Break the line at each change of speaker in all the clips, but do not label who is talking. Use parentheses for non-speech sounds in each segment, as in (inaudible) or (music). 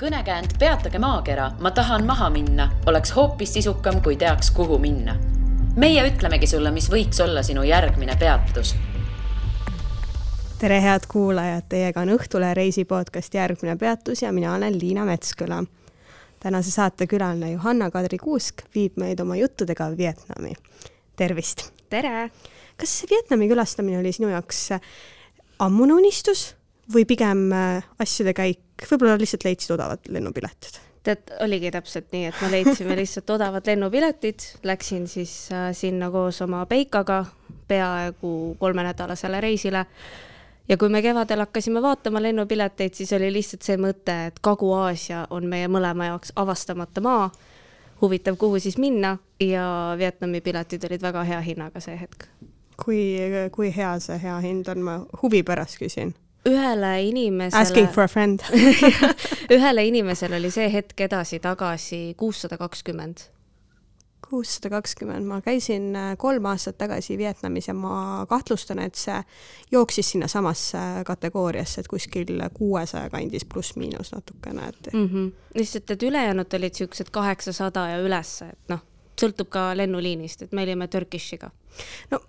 kõnekäänd Peatage maakera, ma tahan maha minna, oleks hoopis sisukam, kui teaks, kuhu minna. meie ütlemegi sulle, mis võiks olla sinu järgmine peatus.
tere, head kuulajad, teiega on Õhtulehe reisi podcast Järgmine peatus ja mina olen Liina Metsküla. tänase saate külaline Johanna-Kadri Kuusk viib meid oma juttudega Vietnami. tervist!
tere!
kas Vietnami külastamine oli sinu jaoks ammune unistus või pigem äh, asjade käik, võib-olla lihtsalt leidsid odavad lennupiletid?
tead, oligi täpselt nii, et me leidsime (laughs) lihtsalt odavad lennupiletid, läksin siis äh, sinna koos oma Peikaga peaaegu kolmenädalasele reisile. ja kui me kevadel hakkasime vaatama lennupileteid, siis oli lihtsalt see mõte, et Kagu-Aasia on meie mõlema jaoks avastamata maa. huvitav, kuhu siis minna ja Vietnami piletid olid väga hea hinnaga see hetk.
kui, kui hea see hea hind on, ma huvi pärast küsin
ühele inimesele.
Asking for a friend (laughs)
ühele inimesele oli see hetk edasi-tagasi kuussada kakskümmend.
kuussada kakskümmend, ma käisin äh, kolm aastat tagasi Vietnamis ja ma kahtlustan, et see jooksis sinnasamasse kategooriasse, et kuskil kuuesaja kandis pluss-miinus natukene, et
mm. -hmm. lihtsalt, et ülejäänud olid siuksed kaheksasada ja ülesse, et noh, sõltub ka lennuliinist, et me olime Turkishiga.
no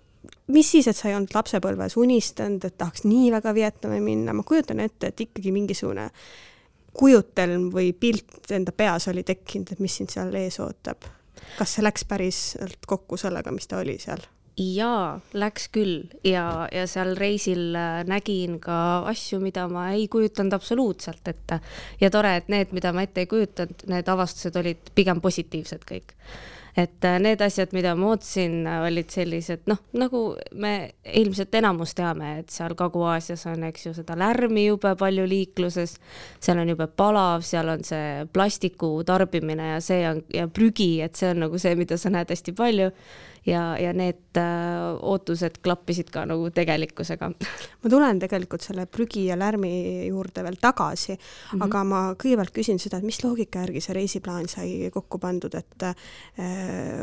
mis siis, et sa ei olnud lapsepõlves unistanud, et tahaks nii väga Vietnami minna, ma kujutan ette, et ikkagi mingisugune kujutelm või pilt enda peas oli tekkinud, et mis sind seal ees ootab. kas see läks päriselt kokku sellega, mis ta oli seal?
jaa, läks küll ja, ja seal reisil äh, nägin ka asju, mida ma ei kujutanud absoluutselt ette. ja tore, et need, mida ma ette ei kujutanud, need avastused olid pigem positiivsed kõik et äh, need asjad, mida ma ootasin, äh, olid sellised noh, nagu me ilmselt enamus teame, et seal Kagu-Aasias on, eks ju, seda lärmi jube palju liikluses, seal on jube palav, seal on see plastiku tarbimine ja see on ja prügi, et see on nagu see, mida sa näed hästi palju ja, ja need äh, ootused klappisid ka nagu tegelikkusega. (laughs)
ma tulen tegelikult selle prügi ja lärmi juurde veel tagasi mm, -hmm. aga ma kõigepealt küsin seda, et mis loogika järgi see reisiplaan sai kokku pandud, et äh,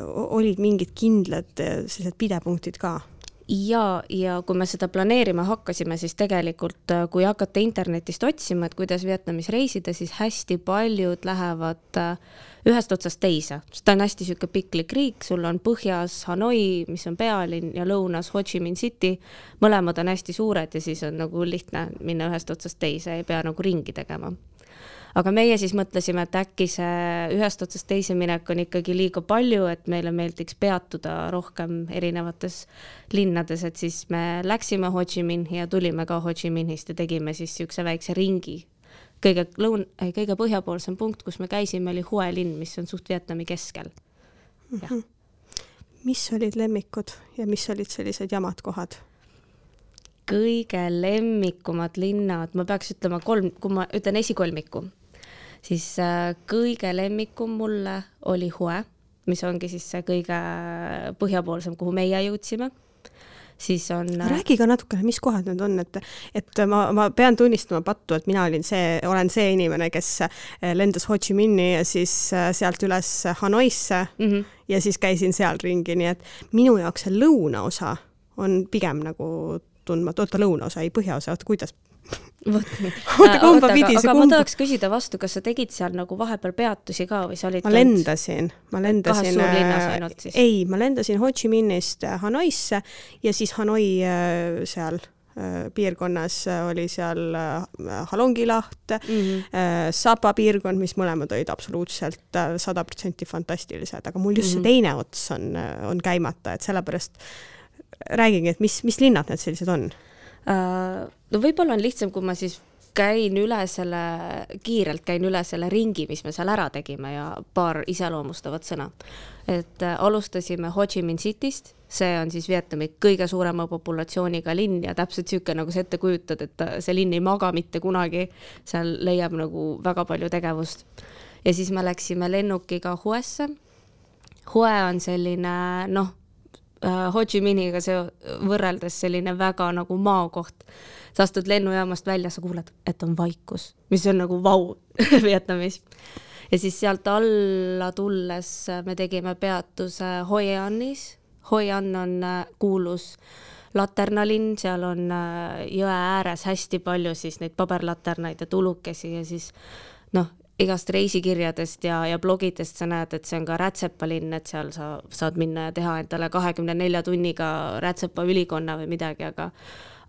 olid mingid kindlad äh, sellised pidepunktid ka?
Ja, ja kui me seda planeerima hakkasime, siis tegelikult äh, kui hakata internetist otsima, et kuidas Vietnamis reisida, siis hästi paljud lähevad äh, ühest otsast teise, sest ta on hästi niisugune piklik riik, sul on põhjas Hanoi, mis on pealinn, ja lõunas Ho Chi Minh City. mõlemad on hästi suured ja siis on nagu lihtne minna ühest otsast teise, ei pea nagu ringi tegema aga meie siis mõtlesime, et äkki see ühest otsast teise minek on ikkagi liiga palju, et meile meeldiks peatuda rohkem erinevates linnades, et siis me läksime Ho Chi Minhi ja tulime ka Ho Chi Minhist ja tegime siis niisuguse väikse ringi. kõige lõun-, kõige põhjapoolsem punkt, kus me käisime, oli Hue linn, mis on suht Vietnami keskel. jah mm -hmm.
mis olid lemmikud ja mis olid sellised jamad kohad?
kõige lemmikumad linnad, ma peaks ütlema kolm, kui ma ütlen esikolmiku, siis äh, kõige lemmikum mulle oli Hue, mis ongi siis see kõige põhjapoolsem, kuhu meie jõudsime siis on.
Äh, räägi ka natukene, mis kohad need on, et, et ma, ma pean tunnistama pattu, et mina olin see, olen see inimene, kes äh, lendas Ho Chi Minhi ja siis sealt üles Hanoisse mm -hmm. ja siis käisin seal ringi, nii et minu jaoks see lõunaosa on pigem nagu tundmatu, oota lõunaosa, ei põhjaosa, oota kuidas
vot nii. (laughs) oota, kumba pidi see kumb? ma tahaks küsida vastu, kas sa tegid seal nagu vahepeal peatusi ka või sa olid
ma lendasin, ma lendasin.
kahes suurlinnas äh, ainult siis?
ei, ma lendasin Ho Chi Minhist äh, Hanoisse ja siis Hanoi äh, seal piirkonnas oli seal Halongi laht mm, -hmm. Sapa piirkond, mis mõlemad olid absoluutselt sada protsenti fantastilised, aga mul just mm -hmm. see teine ots on, on käimata, et sellepärast räägigi, et mis, mis linnad need sellised on?
No võib-olla on lihtsam, kui ma siis käin üle selle, kiirelt käin üle selle ringi, mis me seal ära tegime ja paar iseloomustavat sõna. et äh, alustasime Ho Chi Minh Cityst, see on siis Vietnami kõige suurema populatsiooniga linn ja täpselt niisugune, nagu sa ette kujutad, et see linn ei maga mitte kunagi, seal leiab nagu väga palju tegevust. ja siis me läksime lennukiga Huesse. Hue on selline noh, äh, Ho Chi Minhiga see võrreldes selline väga nagu maakoht sa astud lennujaamast välja, sa kuuled, et on vaikus, mis on nagu vau (laughs) Vietnamis. ja siis sealt alla tulles me tegime peatuse Hoi Anis. Hoi An on äh, kuulus laternalinn, seal on äh, jõe ääres hästi palju siis neid paberlaternaid ja tulukesi ja siis noh, igast reisikirjadest ja, ja blogidest sa näed, et see on ka rätsepalinn, et seal sa saad minna ja teha endale kahekümne nelja tunniga rätsepa ülikonna või midagi, aga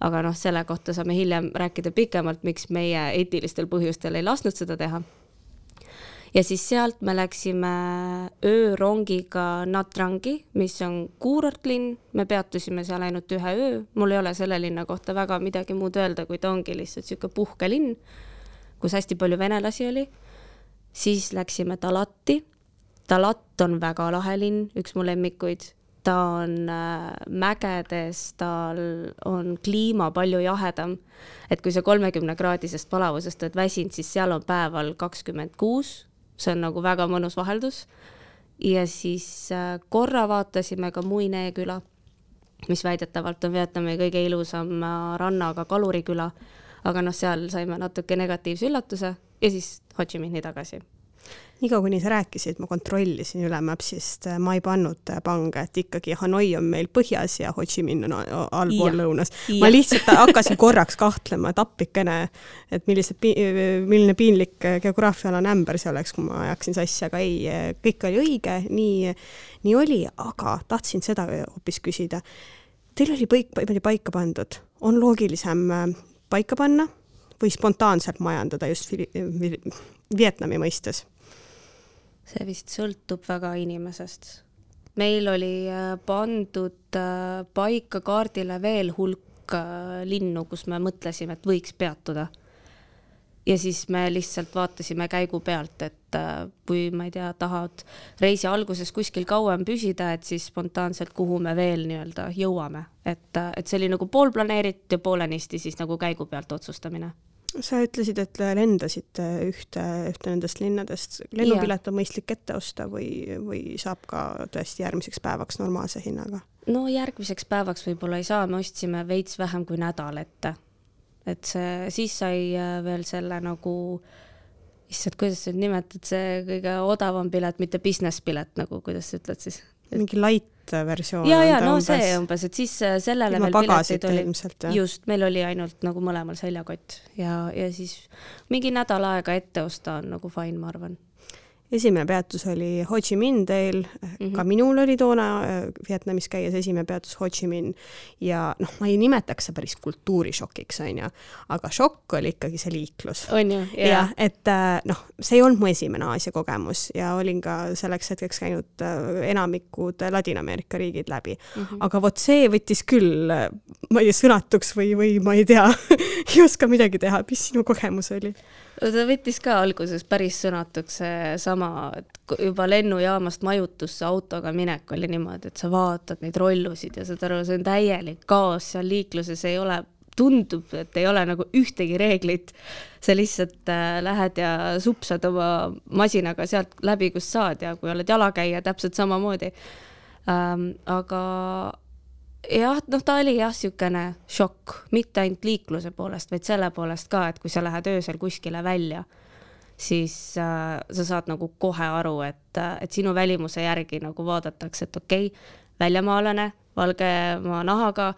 aga noh, selle kohta saame hiljem rääkida pikemalt, miks meie eetilistel põhjustel ei lasknud seda teha. ja siis sealt me läksime öörongiga Natrangi, mis on kuurortlinn, me peatusime seal ainult ühe öö, mul ei ole selle linna kohta väga midagi muud öelda, kui ta ongi lihtsalt niisugune puhkelinn, kus hästi palju venelasi oli siis läksime Talati. Talat on väga lahe linn, üks mu lemmikuid, ta on äh, mägedes, tal on kliima palju jahedam. et kui sa kolmekümne kraadisest palavusest oled väsinud, siis seal on päeval kakskümmend kuus, see on nagu väga mõnus vaheldus. ja siis äh, korra vaatasime ka Muinee küla, mis väidetavalt on Vietnami kõige ilusam rannaga kaluriküla, aga noh, seal saime natuke negatiivse üllatuse ja siis Ho Chi Minhi tagasi
niikaua, kuni sa rääkisid, ma kontrollisin üle Mapsist, ma ei pannud pange, et ikkagi Hanoi on meil põhjas ja Ho Chi Minh on allpool lõunas. ma lihtsalt hakkasin korraks kahtlema, et appikene, et millised, milline piinlik geograafiaalane ämber see oleks, kui ma ajaksin sassi, aga ei, kõik oli õige, nii, nii oli, aga tahtsin seda hoopis küsida. Teil oli kõik niimoodi paika pandud, on loogilisem paika panna või spontaanselt majandada just Vietnami mõistes?
see vist sõltub väga inimesest. meil oli äh, pandud äh, paika kaardile veel hulk äh, linnu, kus me mõtlesime, et võiks peatuda. Ja siis me lihtsalt vaatasime käigu pealt, et kui ma ei tea, tahad reisi alguses kuskil kauem püsida, et siis spontaanselt, kuhu me veel nii-öelda jõuame, et, et see oli nagu poolplaneeritud ja poolenisti siis nagu käigu pealt otsustamine
sa ütlesid, et lendasite ühte, ühte nendest linnadest. lennupilet on mõistlik ette osta või, või saab ka tõesti järgmiseks päevaks normaalse hinnaga?
no järgmiseks päevaks võib-olla ei saa, me ostsime veits vähem kui nädal ette. Et see, siis sai äh, veel selle nagu, issand, kuidas sa nüüd nimetad, see kõige odavam pilet, mitte business pilet nagu, kuidas sa ütled siis?
mingi light versioon.
ja, ja no umbes... see umbes, et siis äh, sellele
veel piletid oli,
just, meil oli ainult nagu mõlemal seljakott ja, ja siis mingi nädal aega ette osta on nagu fine, ma arvan
esimene peatus oli Ho Chi Minh teel mm, -hmm. ka minul oli toona äh, Vietnamis käies esimene peatus Ho Chi Minh ja noh, ma ei nimetaks seda päris kultuurishokiks, on ju, aga šokk oli ikkagi see liiklus.
on ju,
jah. et äh, noh, see ei olnud mu esimene Aasia kogemus ja olin ka selleks hetkeks käinud äh, enamikud Ladina-Ameerika riigid läbi mm. -hmm. aga vot see võttis küll, ma ei tea, sõnatuks või, või ma ei tea (laughs) ei oska midagi teha, mis sinu kogemus oli?
Ta võttis ka alguses päris sõnatuks seesama, et juba lennujaamast majutusse autoga minek oli niimoodi, et sa vaatad neid rollusid ja saad aru, see on täielik kaos seal liikluses, ei ole, tundub, et ei ole nagu ühtegi reeglit. sa lihtsalt äh, lähed ja supsad oma masinaga sealt läbi, kust saad ja kui oled jalakäija, täpselt samamoodi ähm,. aga jah, noh, ta oli jah, niisugune šokk, mitte ainult liikluse poolest, vaid selle poolest ka, et kui sa lähed öösel kuskile välja, siis äh, sa saad nagu kohe aru, et, et sinu välimuse järgi nagu vaadatakse, et okei okay,, väljamaalane, valgemaa nahaga,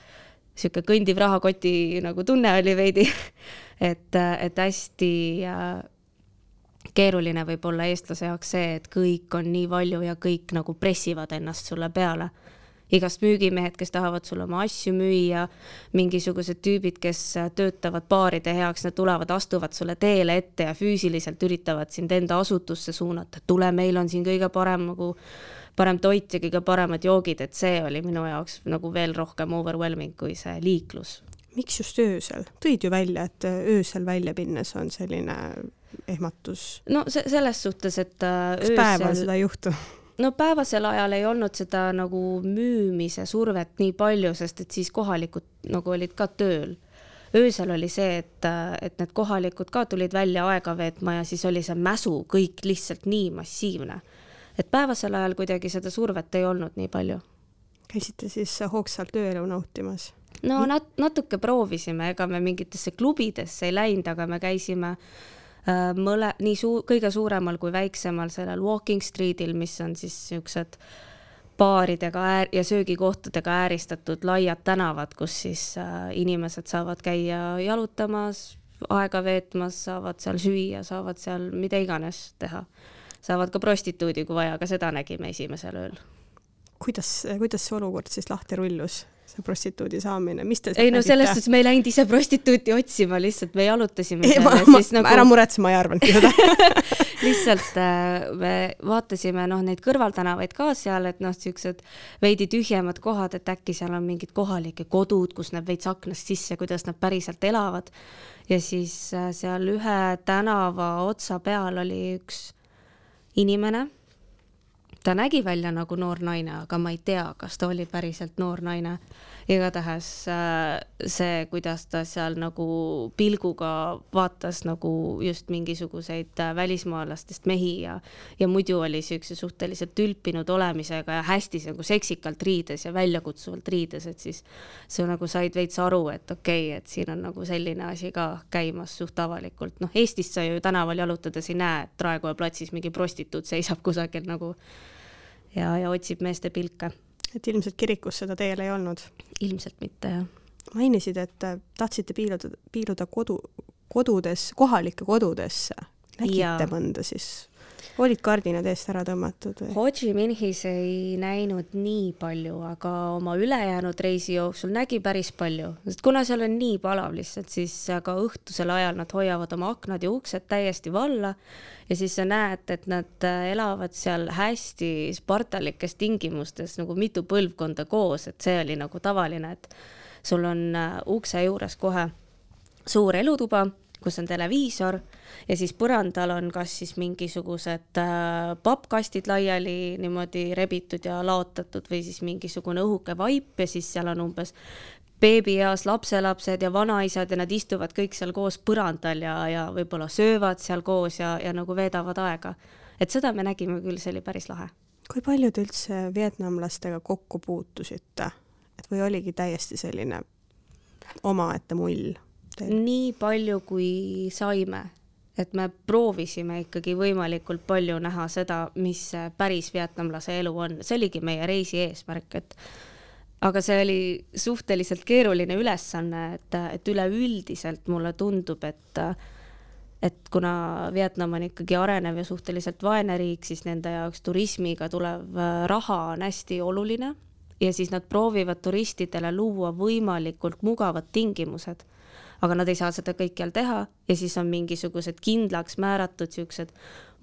niisugune kõndiv rahakoti nagu tunne oli veidi (laughs) et, et hästi äh, keeruline võib olla eestlase jaoks see, et kõik on nii palju ja kõik nagu pressivad ennast sulle peale igast müügimehed, kes tahavad sulle oma asju müüa, mingisugused tüübid, kes töötavad baaride heaks, nad tulevad, astuvad sulle teele ette ja füüsiliselt üritavad sind enda asutusse suunata, tule, meil on siin kõige parem nagu parem toit ja kõige paremad joogid, et see oli minu jaoks nagu veel rohkem overwhelming kui see liiklus.
miks just öösel? tõid ju välja, et öösel välja minnes on selline ehmatus.
no see selles suhtes, et
äh, kas öösel... päeval seda ei juhtu?
No päevasel ajal ei olnud seda nagu müümise survet nii palju, sest et siis kohalikud nagu olid ka tööl. öösel oli see, et, et need kohalikud ka tulid välja aega veetma ja siis oli see mäsu kõik lihtsalt nii massiivne. et päevasel ajal kuidagi seda survet ei olnud nii palju.
käisite siis hoogsalt ööelu nautimas?
no nat-, natuke proovisime, ega me mingitesse klubidesse ei läinud, aga me käisime äh, mõle-, nii suu-, kõige suuremal kui väiksemal sellel Walking Streetil, mis on siis niisugused baaridega äär- ja söögikohtadega ääristatud laiad tänavad, kus siis äh, inimesed saavad käia jalutamas, aega veetmas, saavad seal süüa, saavad seal mida iganes teha. saavad ka prostituudi, kui vaja, ka seda nägime esimesel ööl.
kuidas, kuidas see olukord siis lahti rullus? See prostituudi saamine, mis te
ei no selles suhtes me ei läinud ise prostituuti otsima, lihtsalt me jalutasime
seal ja siis nagu ära muretse, ma ei arvanudki seda (laughs)
lihtsalt äh, me vaatasime noh, neid kõrvaltänavaid ka seal, et noh, siuksed veidi tühjemad kohad, et äkki seal on mingid kohalikud kodud, kus näeb veits aknast sisse, kuidas nad päriselt elavad. ja siis äh, seal ühe tänava otsa peal oli üks inimene ta nägi välja nagu noor naine, aga ma ei tea, kas ta oli päriselt noor naine. igatahes äh, see, kuidas ta seal nagu pilguga vaatas nagu just mingisuguseid äh, välismaalastest mehi ja, ja muidu oli siukse suhteliselt tülpinud olemisega ja hästi nagu seksikalt riides ja väljakutsuvalt riides, et siis sa nagu said veits aru, et okei okay,, et siin on nagu selline asi ka käimas suht avalikult. noh, Eestis sa ju tänaval jalutades ei näe, et Raekoja platsis mingi prostituut seisab kusagil nagu ja, ja otsib meeste pilke.
et ilmselt kirikus seda teel ei olnud?
ilmselt mitte, jah.
mainisid, et äh, tahtsite piiluda, piiluda kodu, kodudes, kohalike kodudesse. nägite mõnda siis? Olid kardinad eest ära tõmmatud või?
Ho Chi Minhis ei näinud nii palju, aga oma ülejäänud reisi jooksul nägi päris palju, sest kuna seal on nii palav lihtsalt, siis ka õhtusel ajal nad hoiavad oma aknad ja uksed täiesti valla ja siis sa näed, et nad äh, elavad seal hästi spartalikes tingimustes nagu mitu põlvkonda koos, et see oli nagu tavaline, et sul on äh, ukse juures kohe suur elutuba kus on televiisor ja siis põrandal on kas siis mingisugused äh, pappkastid laiali niimoodi rebitud ja laotatud või siis mingisugune õhuke vaip ja siis seal on umbes beebieas lapselapsed ja vanaisad ja nad istuvad kõik seal koos põrandal ja, ja võib-olla söövad seal koos ja, ja nagu veedavad aega. et seda me nägime küll, see oli päris lahe.
kui palju te üldse vietnamlastega kokku puutusite, et või oligi täiesti selline omaette mull?
Teil? nii palju, kui saime, et me proovisime ikkagi võimalikult palju näha seda, mis päris vietnamlase elu on, see oligi meie reisi eesmärk, et aga see oli suhteliselt keeruline ülesanne, et, et üleüldiselt mulle tundub, et et kuna Vietnam on ikkagi arenev ja suhteliselt vaene riik, siis nende jaoks turismiga tulev raha on hästi oluline. Ja siis nad proovivad turistidele luua võimalikult mugavad tingimused aga nad ei saa seda kõikjal teha. Ja siis on mingisugused kindlaks määratud siuksed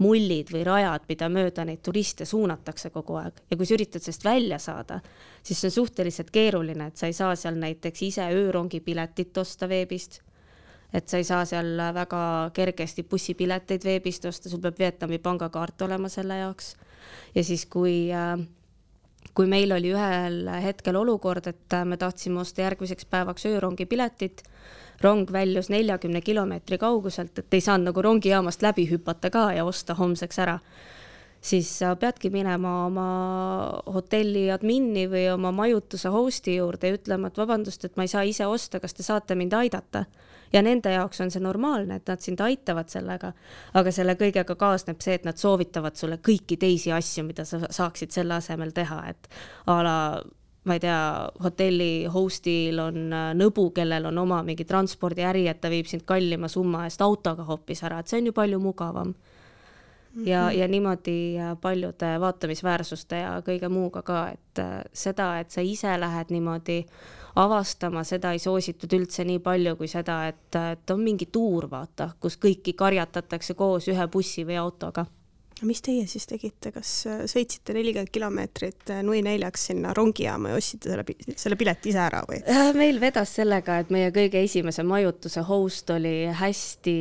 mullid või rajad, mida mööda neid turiste suunatakse kogu aeg. Ja kui sa üritad sellest välja saada, siis see on suhteliselt keeruline, et sa ei saa seal näiteks ise öörongipiletit osta veebist. Et sa ei saa seal väga kergesti bussipileteid veebist osta, sul peab Vietnami pangakaart olema selle jaoks. ja siis, kui äh, kui meil oli ühel hetkel olukord, et me tahtsime osta järgmiseks päevaks öörongipiletit rong väljus neljakümne kilomeetri kauguselt, et ei saanud nagu rongijaamast läbi hüpata ka ja osta homseks ära, siis sa peadki minema oma hotelli admini või oma majutuse host'i juurde ja ütlema, et vabandust, et ma ei saa ise osta, kas te saate mind aidata? Ja nende jaoks on see normaalne, et nad sind aitavad sellega, aga selle kõigega kaasneb see, et nad soovitavad sulle kõiki teisi asju, mida sa saaksid selle asemel teha, et a la ma ei tea, hotelli host'il on äh, nõbu, kellel on oma mingi transpordiäri, et ta viib sind kallima summa eest autoga hoopis ära, et see on ju palju mugavam. ja, mhm. ja niimoodi äh, paljude vaatamisväärsuste ja kõige muuga ka, et äh, seda, et sa ise lähed niimoodi avastama, seda ei soositud üldse nii palju kui seda, et, et on mingi tuur, vaata, kus kõiki karjatatakse koos ühe bussi või autoga
mis teie siis tegite, kas äh, sõitsite nelikümmend kilomeetrit äh, nui neljaks sinna rongijaama ja ostsite selle, selle pileti ise ära või?
Äh, meil vedas sellega, et meie kõige esimese majutuse host oli hästi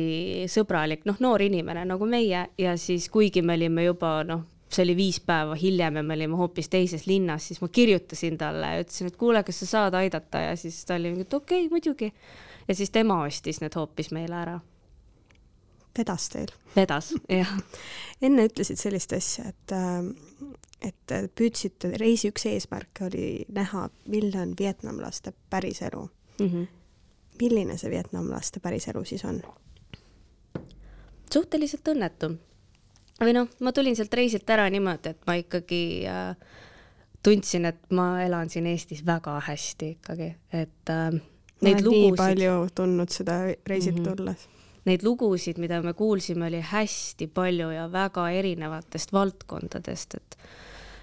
sõbralik, noh, noor inimene nagu meie ja siis, kuigi me olime juba noh, see oli viis päeva hiljem ja me olime hoopis teises linnas, siis ma kirjutasin talle ja ütlesin, et kuule, kas sa saad aidata ja siis ta oli, et okei okay,, muidugi. ja siis tema ostis need hoopis meile ära
vedas teil?
vedas, jah.
enne ütlesid sellist asja, et, äh, et püüdsite, reisi üks eesmärke oli näha, milline on vietnamlaste päriselu mm. -hmm. milline see vietnamlaste päriselu siis on?
suhteliselt õnnetu. või noh, ma tulin sealt reisilt ära niimoodi, et ma ikkagi äh, tundsin, et ma elan siin Eestis väga hästi ikkagi, et äh,
Neid lugusid. nii palju tundnud seda reisilt mm -hmm. olles
neid lugusid, mida me kuulsime, oli hästi palju ja väga erinevatest valdkondadest, et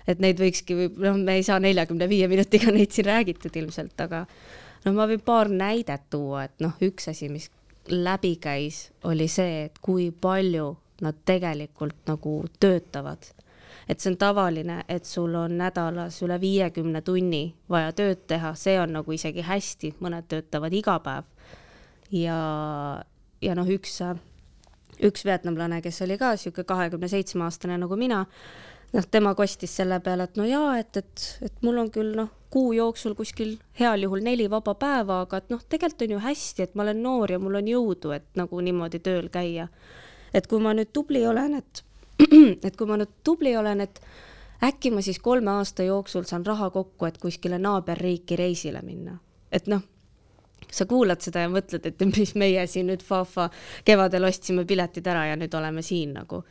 et neid võikski, noh, me ei saa neljakümne viie minutiga neid siin räägitud ilmselt, aga no ma võin paar näidet tuua, et noh, üks asi, mis läbi käis, oli see, et kui palju nad tegelikult nagu töötavad. et see on tavaline, et sul on nädalas üle viiekümne tunni vaja tööd teha, see on nagu isegi hästi, mõned töötavad iga päev. ja, ja noh, üks, üks vietnamlane, kes oli ka sihuke kahekümne seitsme aastane nagu mina, noh, tema kostis selle peale, et no jaa, et, et, et mul on küll noh, kuu jooksul kuskil heal juhul neli vaba päeva, aga et noh, tegelikult on ju hästi, et ma olen noor ja mul on jõudu, et nagu niimoodi tööl käia. et kui ma nüüd tubli olen, et, (clears throat) et kui ma nüüd tubli olen, et äkki ma siis kolme aasta jooksul saan raha kokku, et kuskile naaberriiki reisile minna. et noh, sa kuulad seda ja mõtled, et (laughs) mis meie siin nüüd Fafa kevadel ostsime piletid ära ja nüüd oleme siin nagu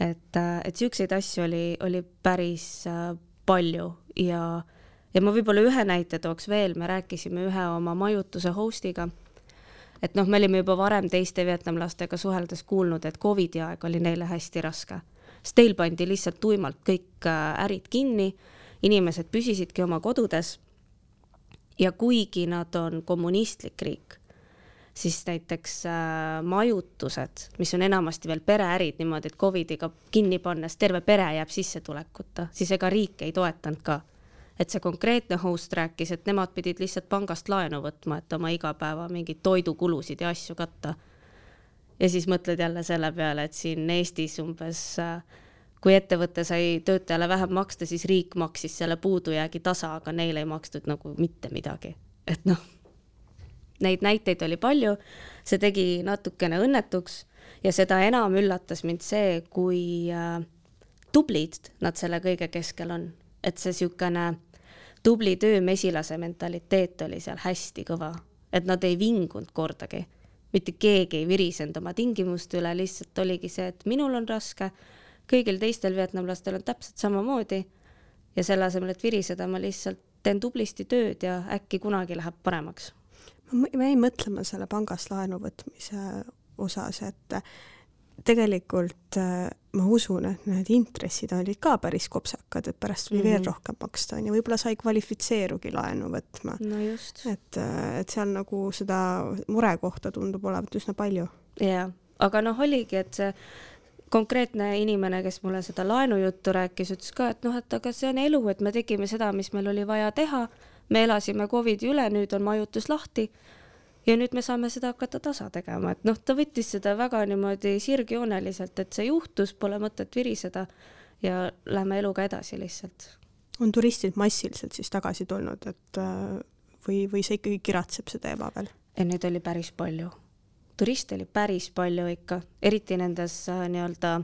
et, äh, et siukseid asju oli, oli päris äh, palju ja, ja ma võib-olla ühe näite tooks veel, me rääkisime ühe oma majutuse host'iga. et noh, me olime juba varem teiste vietnamlastega suheldes kuulnud, et Covidi aeg oli neile hästi raske, sest teil pandi lihtsalt tuimalt kõik äh, ärid kinni, inimesed püsisidki oma kodudes. Ja kuigi nad on kommunistlik riik siis näiteks äh, majutused, mis on enamasti veel pereärid niimoodi, et Covidiga kinni pannes terve pere jääb sissetulekuta, siis ega riik ei toetanud ka. et see konkreetne host rääkis, et nemad pidid lihtsalt pangast laenu võtma, et oma igapäeva mingeid toidukulusid ja asju katta. ja siis mõtled jälle selle peale, et siin Eestis umbes äh, kui ettevõte sai töötajale vähem maksta, siis riik maksis selle puudujäägi tasa, aga neile ei makstud nagu mitte midagi. et noh neid näiteid oli palju, see tegi natukene õnnetuks ja seda enam üllatas mind see, kui äh, tublid nad selle kõige keskel on, et see niisugune tubli töömesilase mentaliteet oli seal hästi kõva, et nad ei vingunud kordagi, mitte keegi ei virisenud oma tingimuste üle, lihtsalt oligi see, et minul on raske, kõigil teistel vietnamlastel on täpselt samamoodi ja selle asemel, et viriseda, ma lihtsalt teen tublisti tööd ja äkki kunagi läheb paremaks
ma jäin mõtlema selle pangast laenu võtmise osas, et tegelikult äh, ma usun, et need intressid olid ka päris kopsakad, et pärast tuli mm -hmm. veel mhm. rohkem maksta, on ju, võib-olla sa ei kvalifitseerugi laenu võtma.
no just.
et, äh, et seal nagu seda murekohta tundub olevat üsna palju.
jaa, aga noh, oligi, et see konkreetne inimene, kes mulle seda laenujuttu rääkis, ütles ka, et noh, et aga see on elu, et me tegime seda, mis meil oli vaja teha me elasime Covidi üle, nüüd on majutus lahti ja nüüd me saame seda hakata tasa tegema, et noh, ta võttis seda väga niimoodi sirgjooneliselt, et see juhtus, pole mõtet viriseda ja lähme eluga edasi lihtsalt.
on turistid massiliselt siis tagasi tulnud, et äh, või, või see ikkagi kiratseb teema veel?
ei, neid oli päris palju. Turiste oli päris palju ikka, eriti nendes äh, nii-öelda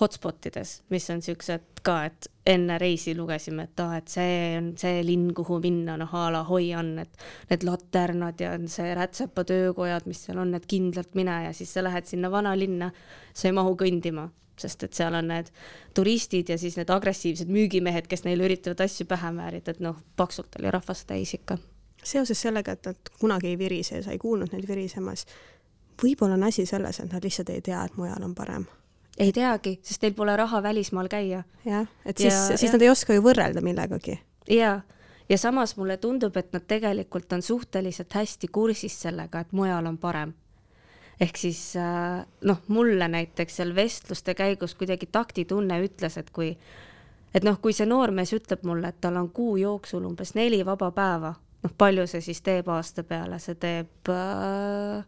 hotspot ides, mis on siuksed ka, et enne reisi lugesime, et aa et see on see linn, kuhu minna, noh a la Hoian, et need laternad ja see rätsepa töökojad, mis seal on, et kindlalt mine ja siis sa lähed sinna vanalinna, sa ei mahu kõndima, sest et seal on need turistid ja siis need agressiivsed müügimehed, kes neile üritavad asju pähe määrida, et noh, paksult oli rahvast täis ikka.
seoses sellega, et nad kunagi ei virise ja sa ei kuulnud neid virisemas, võib-olla on asi selles, et nad lihtsalt ei tea, et mujal on parem
ei teagi, sest neil pole raha välismaal käia.
jah, et siis, siis ja. nad ei oska ju võrrelda millegagi.
jaa, ja samas mulle tundub, et nad tegelikult on suhteliselt hästi kursis sellega, et mujal on parem. ehk siis äh, noh, mulle näiteks seal vestluste käigus kuidagi taktitunne ütles, et kui, et noh, kui see noormees ütleb mulle, et tal on kuu jooksul umbes neli vaba päeva, noh, palju see siis teeb aasta peale, see teeb äh,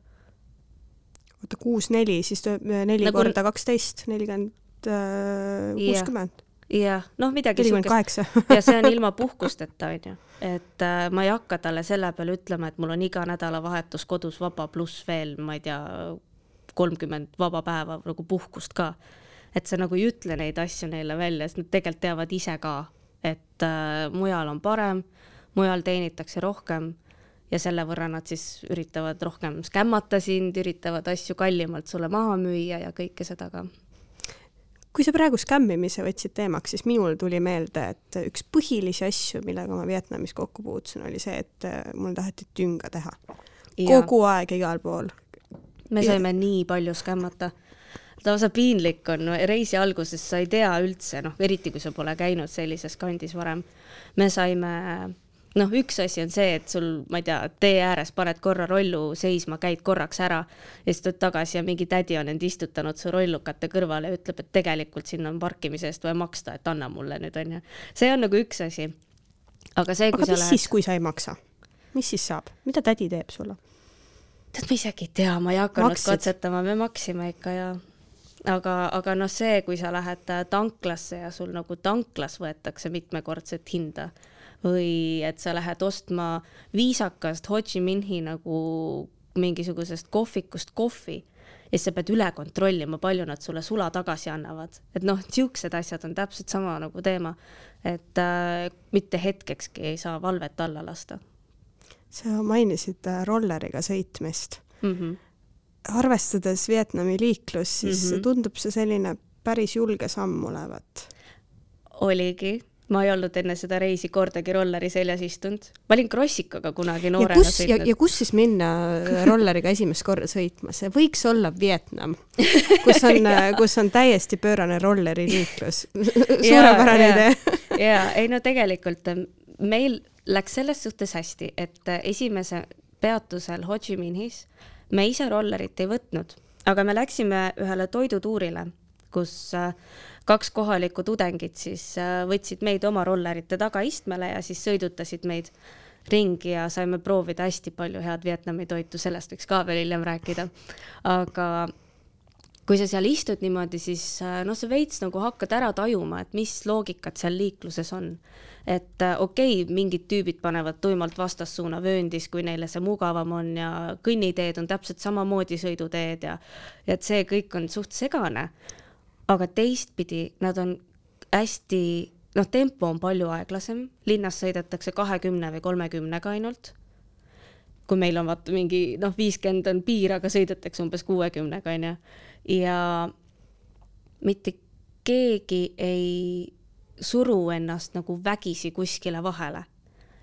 oota, kuus-neli, siis neli nagu... korda kaksteist, nelikümmend, äh, kuuskümmend.
jah, noh, midagi
siukest. (laughs)
ja see on (laughs) ilma puhkusteta, onju. et äh, ma ei hakka talle selle peale ütlema, et mul on iga nädalavahetus kodus vaba, pluss veel, ma ei tea, kolmkümmend vaba päeva nagu puhkust ka. et sa nagu ei ütle neid asju neile välja, sest nad tegelikult teavad ise ka, et äh, mujal on parem, mujal teenitakse rohkem ja selle võrra nad siis üritavad rohkem skämmata sind, üritavad asju kallimalt sulle maha müüa ja kõike seda ka.
kui sa praegu skämmimise võtsid teemaks, siis minul tuli meelde, et üks põhilisi asju, millega ma Vietnamis kokku puutusin, oli see, et äh, mul taheti tünga teha. kogu aeg igal pool.
me saime ja... nii palju skämmata. lausa piinlik on, reisi alguses sa ei tea üldse, noh, eriti kui sa pole käinud sellises kandis varem. me saime noh, üks asi on see, et sul, ma ei tea, tee ääres paned korra rollu seisma, käid korraks ära ja siis tuled tagasi ja mingi tädi on end istutanud su rollukate kõrvale ja ütleb, et tegelikult sinna on parkimise eest vaja maksta, et anna mulle nüüd onju. see on nagu üks asi. aga see,
kui aga sa lähed. siis, kui sa ei maksa? mis siis saab, mida tädi teeb sulle?
tead, ma isegi ei tea, ma ei hakanud Maksid. katsetama, me maksime ikka ja aga, aga noh, see, kui sa lähed tanklasse ja sul nagu tanklas võetakse mitmekordset hinda või et sa lähed ostma viisakast Ho Chi Minhi nagu mingisugusest kohvikust kohvi ja siis sa pead üle kontrollima, palju nad sulle sula tagasi annavad. et noh, siuksed asjad on täpselt sama nagu teema, et äh, mitte hetkekski ei saa valvet alla lasta.
sa mainisid äh, rolleriga sõitmist mm.
-hmm.
arvestades Vietnami liiklust, siis mm -hmm. tundub see selline päris julge samm olevat.
oligi ma ei olnud enne seda reisi kordagi rolleri seljas istunud. ma olin krossikaga kunagi noorena
ja kus, sõitnud. ja kus siis minna (laughs) rolleriga esimest korda sõitma, see võiks olla Vietnam, (laughs) kus on kus on täiesti pöörane rolleriliiklus (laughs) suurepärane idee.
ja ei no tegelikult ähm, meil läks selles suhtes hästi, et äh, esimese peatusel Ho Chi Minhis me ise rollerit ei võtnud, aga me läksime ühele toidutuurile, kus äh, kaks kohalikku tudengit siis äh, võtsid meid oma rollerite tagaistmele ja siis sõidutasid meid ringi ja saime proovida hästi palju head Vietnami toitu, sellest võiks ka veel hiljem rääkida. aga kui sa seal istud niimoodi, siis äh, noh, sa veits nagu hakkad ära tajuma, et mis loogikat seal liikluses on. et okei okay,, mingid tüübid panevad tuimalt vastassuuna vööndis, kui neile see mugavam on ja kõnniteed on täpselt samamoodi sõiduteed ja, ja et see kõik on suht segane aga teistpidi nad on hästi, noh, tempo on palju aeglasem, linnas sõidetakse kahekümne või kolmekümnega ainult. kui meil on vaata mingi noh, viiskümmend on piir, aga sõidetakse umbes kuuekümnega onju ja mitte keegi ei suru ennast nagu vägisi kuskile vahele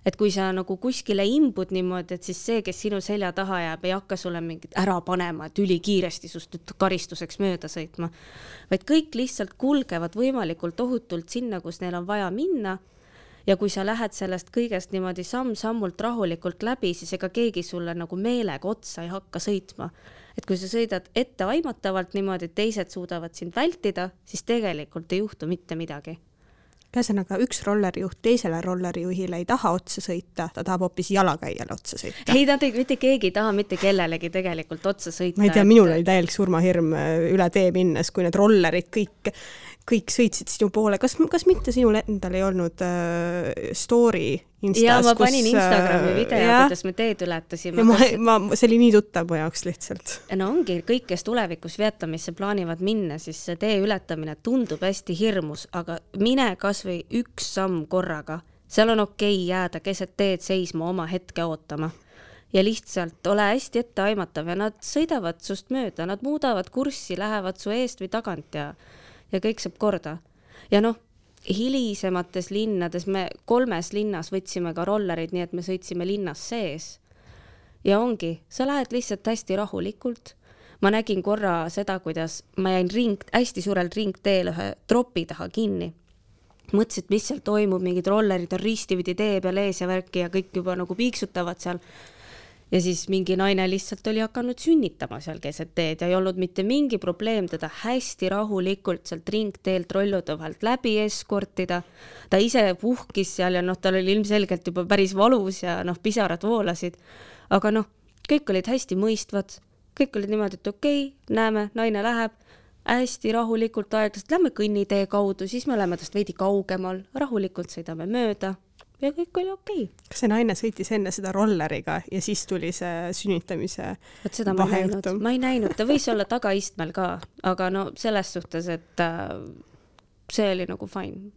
et kui sa nagu kuskile imbud niimoodi, et siis see, kes sinu selja taha jääb, ei hakka sulle mingit ära panema, et ülikiiresti sust nüüd karistuseks mööda sõitma, vaid kõik lihtsalt kulgevad võimalikult ohutult sinna, kus neil on vaja minna. ja kui sa lähed sellest kõigest niimoodi samm-sammult rahulikult läbi, siis ega keegi sulle nagu meelega otsa ei hakka sõitma. et kui sa sõidad etteaimatavalt niimoodi, et teised suudavad sind vältida, siis tegelikult ei juhtu mitte midagi
ühesõnaga, üks rollerijuht teisele rollerijuhile ei taha otsa sõita, ta tahab hoopis jalakäijale otsa sõita.
ei, nad ei, mitte keegi ei taha mitte kellelegi tegelikult otsa sõita.
ma ei tea et..., minul oli täielik surmahirm äh, üle tee minnes, kui need rollerid kõik kõik sõitsid sinu poole, kas, kas mitte sinul endal ei olnud äh, story Instas,
ja ma panin kus, Instagrami äh, video, kuidas me teed ületasime.
ma, ma, see oli nii tuttav mu jaoks lihtsalt.
no ongi, kõik, kes tulevikus Vietnamisse plaanivad minna, siis see tee ületamine tundub hästi hirmus, aga mine kasvõi üks samm korraga, seal on okei okay jääda keset teed seisma, oma hetke ootama ja lihtsalt ole hästi etteaimatav ja nad sõidavad sust mööda, nad muudavad kurssi, lähevad su eest või tagant ja ja kõik saab korda. ja noh, hilisemates linnades me kolmes linnas võtsime ka rollerid, nii et me sõitsime linnas sees. ja ongi, sa lähed lihtsalt hästi rahulikult. ma nägin korra seda, kuidas ma jäin ring, hästi suurelt ringteel ühe tropi taha kinni mõtlesin, et mis seal toimub, mingid rollerid on ristiviidi tee peal ees ja värki ja kõik juba nagu piiksutavad seal ja siis mingi naine lihtsalt oli hakanud sünnitama seal keset teed ja ei olnud mitte mingi probleem teda hästi rahulikult sealt ringteelt rollude vahelt läbi eskortida. ta ise puhkis seal ja noh, tal oli ilmselgelt juba päris valus ja noh, pisarad voolasid. aga noh, kõik olid hästi mõistvad, kõik olid niimoodi, et okei okay,, näeme, naine läheb hästi rahulikult aeglaselt, lähme kõnnitee kaudu, siis me oleme tast veidi kaugemal, rahulikult sõidame mööda ja kõik oli okei. Okay..
kas see naine sõitis enne seda rolleriga ja siis tuli see sünnitamise
vot seda ma ei näinud, ma ei näinud, ta võis olla tagaistmel ka, aga no selles suhtes, et äh, see oli nagu fine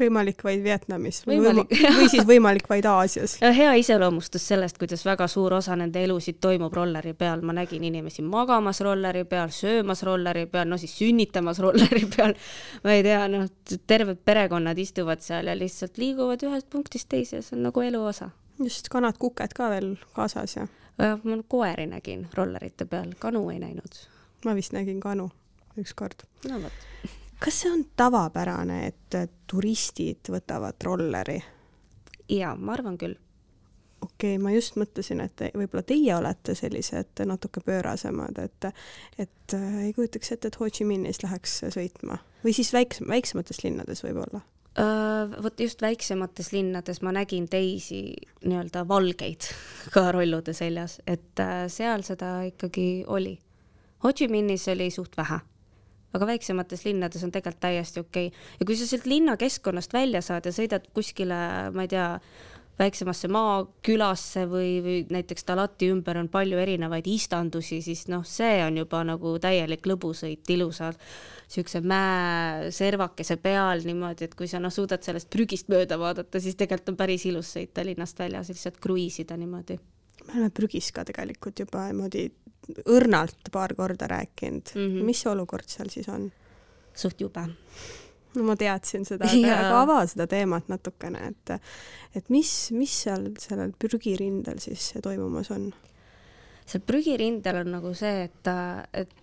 võimalik vaid Vietnamis või,
Võimalik,
võima- või siis võimalik vaid Aasias.
hea iseloomustus sellest, kuidas väga suur osa nende elusid toimub rolleri peal, ma nägin inimesi magamas rolleri peal, söömas rolleri peal, no siis sünnitamas (laughs) rolleri peal. ma ei tea, noh, terved perekonnad istuvad seal ja lihtsalt liiguvad ühest punktist teise, see on nagu elu osa.
just, kanad-kuked ka veel kaasas ja
ma koeri nägin rollerite peal, kanu ei näinud.
ma vist nägin kanu ükskord.
no vot
kas see on tavapärane, et turistid võtavad rolleri?
jaa, ma arvan küll.
okei okay,, ma just mõtlesin, et võib-olla teie olete sellised natuke pöörasemad, et et äh, ei kujutaks ette, et Ho Chi Minhis läheks sõitma või siis väiksem, väiksemates linnades võib-olla
vot just väiksemates linnades ma nägin teisi nii-öelda valgeid (laughs) ka rollude seljas, et äh, seal seda ikkagi oli. Ho Chi Minhis oli suht vähe aga väiksemates linnades on tegelikult täiesti okei okay. ja kui sa sealt linnakeskkonnast välja saad ja sõidad kuskile, ma ei tea, väiksemasse maakülasse või, või näiteks Talati ümber on palju erinevaid istandusi, siis noh, see on juba nagu täielik lõbusõit, ilusa siukse mäeservakese peal niimoodi, et kui sa noh, suudad sellest prügist mööda vaadata, siis tegelikult on päris ilus sõita linnast väljas, lihtsalt kruiisida niimoodi.
me oleme prügis ka tegelikult juba niimoodi õrnalt paar korda rääkinud mm. -hmm. mis olukord seal siis on?
suht jube.
no ma teadsin seda, (laughs) aga, aga ava seda teemat natukene, et, et mis, mis seal sellel prügirindel siis toimumas on?
seal prügirindel on nagu see, et, et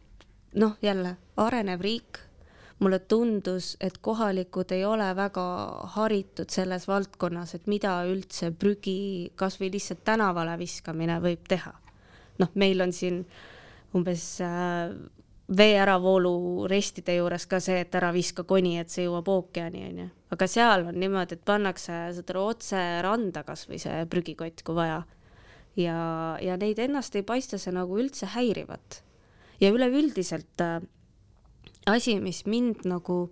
noh, jälle arenev riik, mulle tundus, et kohalikud ei ole väga haritud selles valdkonnas, et mida üldse prügi kasvõi lihtsalt tänavale viskamine võib teha noh, meil on siin umbes äh, vee äravoolu restide juures ka see, et ära viska koni, et see jõuab ookeani, onju. aga seal on niimoodi, et pannakse seda otse randa kasvõi see prügikott, kui vaja. ja, ja neid ennast ei paista see nagu üldse häirivat. ja üleüldiselt äh, asi, mis mind nagu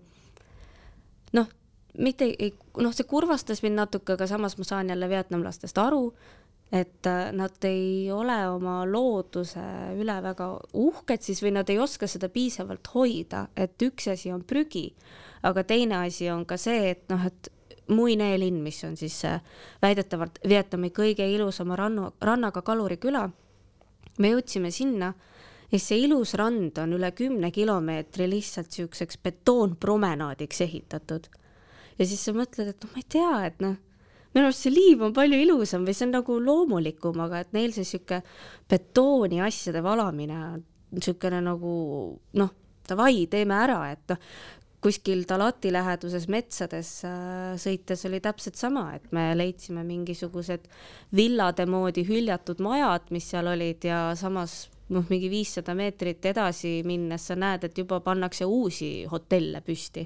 noh, mitte ei, noh, see kurvastas mind natuke, aga samas ma saan jälle vietnamlastest aru, et äh, nad ei ole oma looduse üle väga uhked siis või nad ei oska seda piisavalt hoida, et üks asi on prügi, aga teine asi on ka see, et noh, et Muine linn, mis on siis äh, väidetavalt Vietnami kõige ilusama rannu, rannaga kaluriküla. me jõudsime sinna ja see ilus rand on üle kümne kilomeetri lihtsalt siukseks betoonpromenaadiks ehitatud. ja siis sa mõtled, et noh, ma ei tea, et noh minu arust see liiv on palju ilusam või see on nagu loomulikum, aga et neil see sihuke betooni asjade valamine on niisugune nagu noh, davai, teeme ära, et noh, kuskil Talati läheduses metsades äh, sõites oli täpselt sama, et me leidsime mingisugused villade moodi hüljatud majad, mis seal olid ja samas noh, mingi viissada meetrit edasi minnes sa näed, et juba pannakse uusi hotelle püsti,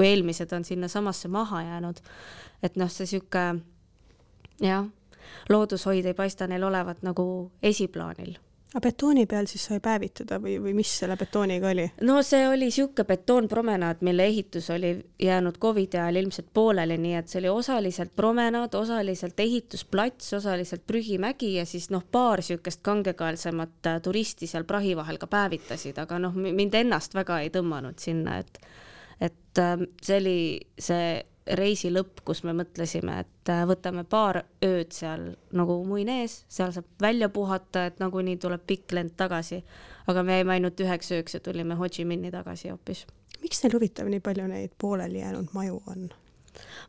kui eelmised on sinnasamasse maha jäänud. et noh, see sihuke jah, loodushoid ei paista neil olevat nagu esiplaanil
aga betooni peal siis sai päevitada või, või mis selle betooniga oli?
no see oli niisugune betoonpromenaad, mille ehitus oli jäänud Covidi ajal ilmselt pooleli, nii et see oli osaliselt promenaad, osaliselt ehitusplats, osaliselt prügimägi ja siis noh, paar niisugust kangekaelsemat turisti seal prahi vahel ka päevitasid, aga noh, mind ennast väga ei tõmmanud sinna, et et äh, see oli see reisi lõpp, kus me mõtlesime, et äh, võtame paar ööd seal nagu muinees, seal saab välja puhata, et nagunii tuleb pikk lend tagasi. aga me jäime ainult üheks ööks ja tulime Ho Chi Minhi tagasi hoopis.
miks teil huvitav nii palju neid pooleli jäänud maju on?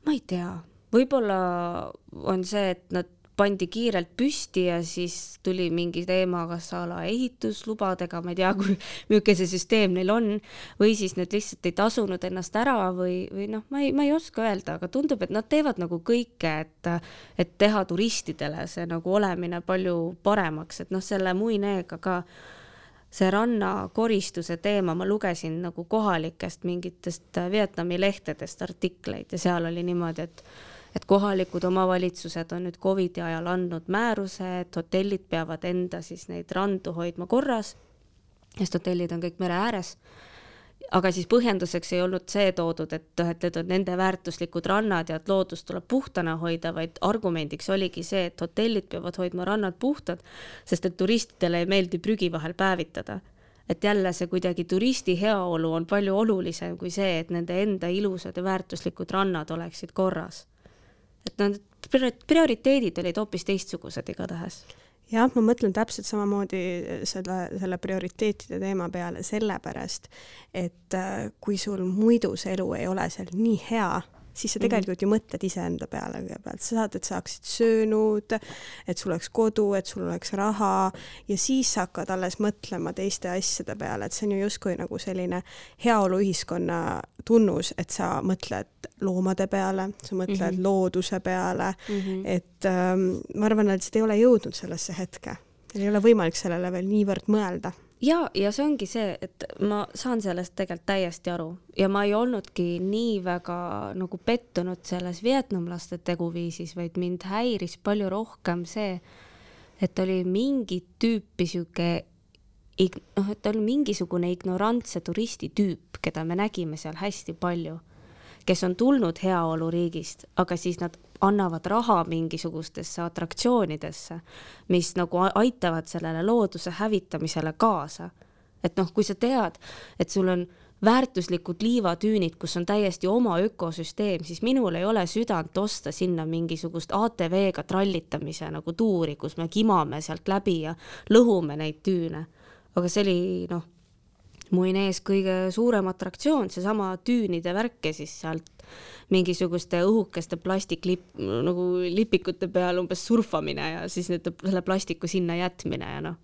ma ei tea, võib-olla on see, et nad pandi kiirelt püsti ja siis tuli mingi teema, kas a la ehituslubadega, ma ei tea, kui, milline see süsteem neil on, või siis need lihtsalt ei tasunud ennast ära või, või noh, ma ei, ma ei oska öelda, aga tundub, et nad teevad nagu kõike, et, et teha turistidele see nagu olemine palju paremaks, et noh, selle muineega ka see rannakoristuse teema, ma lugesin nagu kohalikest mingitest Vietnami lehtedest artikleid ja seal oli niimoodi, et et kohalikud omavalitsused on nüüd Covidi ajal andnud määruse, et hotellid peavad enda siis neid randu hoidma korras, sest hotellid on kõik mere ääres. aga siis põhjenduseks ei olnud see toodud, et et need on nende väärtuslikud rannad ja et loodust tuleb puhtana hoida, vaid argumendiks oligi see, et hotellid peavad hoidma rannad puhtad, sest et turistidele ei meeldi prügi vahel päevitada et jälle see kuidagi turisti heaolu on palju olulisem kui see, et nende enda ilusad ja väärtuslikud rannad oleksid korras. Et need prioriteedid olid hoopis teistsugused igatahes.
Jah, ma mõtlen täpselt samamoodi selle, selle prioriteetide teema peale sellepärast, et äh, kui sul muidu see elu ei ole seal nii hea, siis sa mhm. tegelikult ju mõtled iseenda peale kõigepealt, sa saad, et sa saaksid söönud, et sul oleks kodu, et sul oleks raha ja siis sa hakkad alles mõtlema teiste asjade peale, et see on ju justkui nagu selline heaoluühiskonna tunnus, et sa mõtled loomade peale, sa mõtled mm -hmm. looduse peale mm, -hmm. et ähm, ma arvan, et lihtsalt ei ole jõudnud sellesse hetke. ei ole võimalik sellele veel niivõrd mõelda
ja, ja see ongi see, et ma saan sellest tegelikult täiesti aru. Ja ma ei olnudki nii väga nagu pettunud selles vietnamlaste teguviisis, vaid mind häiris palju rohkem see, et oli mingit tüüpi sihuke noh, et oli mingisugune ignorantse turisti tüüp, keda me nägime seal hästi palju, kes on tulnud heaoluriigist, aga siis nad annavad raha mingisugustesse atraktsioonidesse, mis nagu aitavad sellele looduse hävitamisele kaasa. et noh, kui sa tead, et sul on väärtuslikud liivatüünid, kus on täiesti oma ökosüsteem, siis minul ei ole südant osta sinna mingisugust ATV-ga trallitamise nagu tuuri, kus me kimame sealt läbi ja lõhume neid tüüne. aga see oli noh, mu Inees kõige suurem atraktsioon, seesama tüünide värk ja siis sealt mingisuguste õhukeste plastiklip, nagu lipikute peal umbes surfamine ja siis need, selle plastiku sinna jätmine ja noh.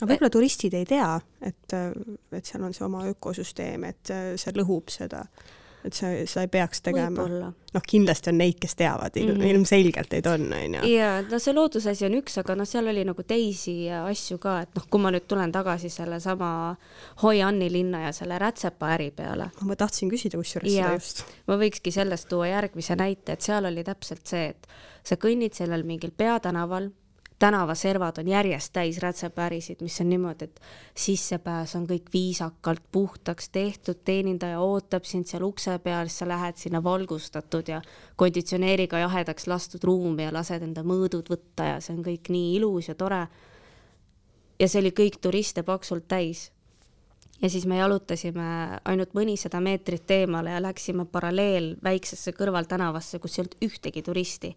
aga võib-olla turistid ei tea, et, et seal on see oma ökosüsteem, et see lõhub seda et sa, sa ei peaks tegema. noh, kindlasti on neid, kes teavad mm, -hmm. ilmselgelt neid on, onju.
ja no see loodusasi on üks, aga noh, seal oli nagu teisi asju ka, et noh, kui ma nüüd tulen tagasi sellesama Hoi-Anni linna ja selle rätsepa äri peale.
ma tahtsin küsida kusjuures seda just.
ma võikski sellest tuua järgmise näite, et seal oli täpselt see, et sa kõnnid sellel mingil peatänaval tänavaservad on järjest täis rätsepärisid, mis on niimoodi, et sissepääs on kõik viisakalt puhtaks tehtud, teenindaja ootab sind seal ukse peal, siis sa lähed sinna valgustatud ja konditsioneeriga jahedaks lastud ruumi ja lased enda mõõdud võtta ja see on kõik nii ilus ja tore. ja see oli kõik turiste paksult täis. ja siis me jalutasime ainult mõnisada meetrit eemale ja läksime paralleel väiksesse kõrvaltänavasse, kus ei olnud ühtegi turisti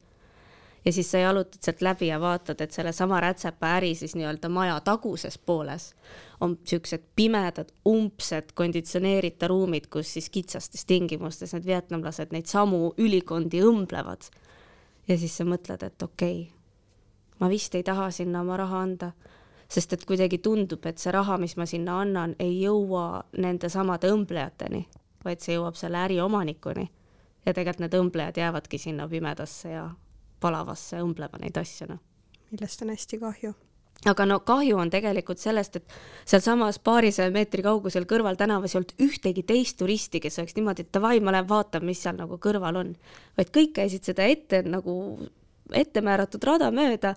ja siis sa jalutad sealt läbi ja vaatad, et sellesama rätsepa äri siis nii-öelda maja taguses pooles on siuksed pimedad, umbsed konditsioneerita ruumid, kus siis kitsastes tingimustes need vietnamlased neid samu ülikondi õmblevad. ja siis sa mõtled, et okei okay,, ma vist ei taha sinna oma raha anda, sest et kuidagi tundub, et see raha, mis ma sinna annan, ei jõua nende samade õmblejateni, vaid see jõuab selle äriomanikuni ja tegelikult need õmblejad jäävadki sinna pimedasse ja palavasse õmblema neid asju, noh.
millest on hästi kahju
aga no kahju on tegelikult sellest, et sealsamas paarisaja meetri kaugusel kõrvaltänavas ei olnud ühtegi teist turisti, kes oleks niimoodi, et davai, ma lähen vaatan, mis seal nagu kõrval on. vaid kõik käisid seda ette nagu ette määratud rada mööda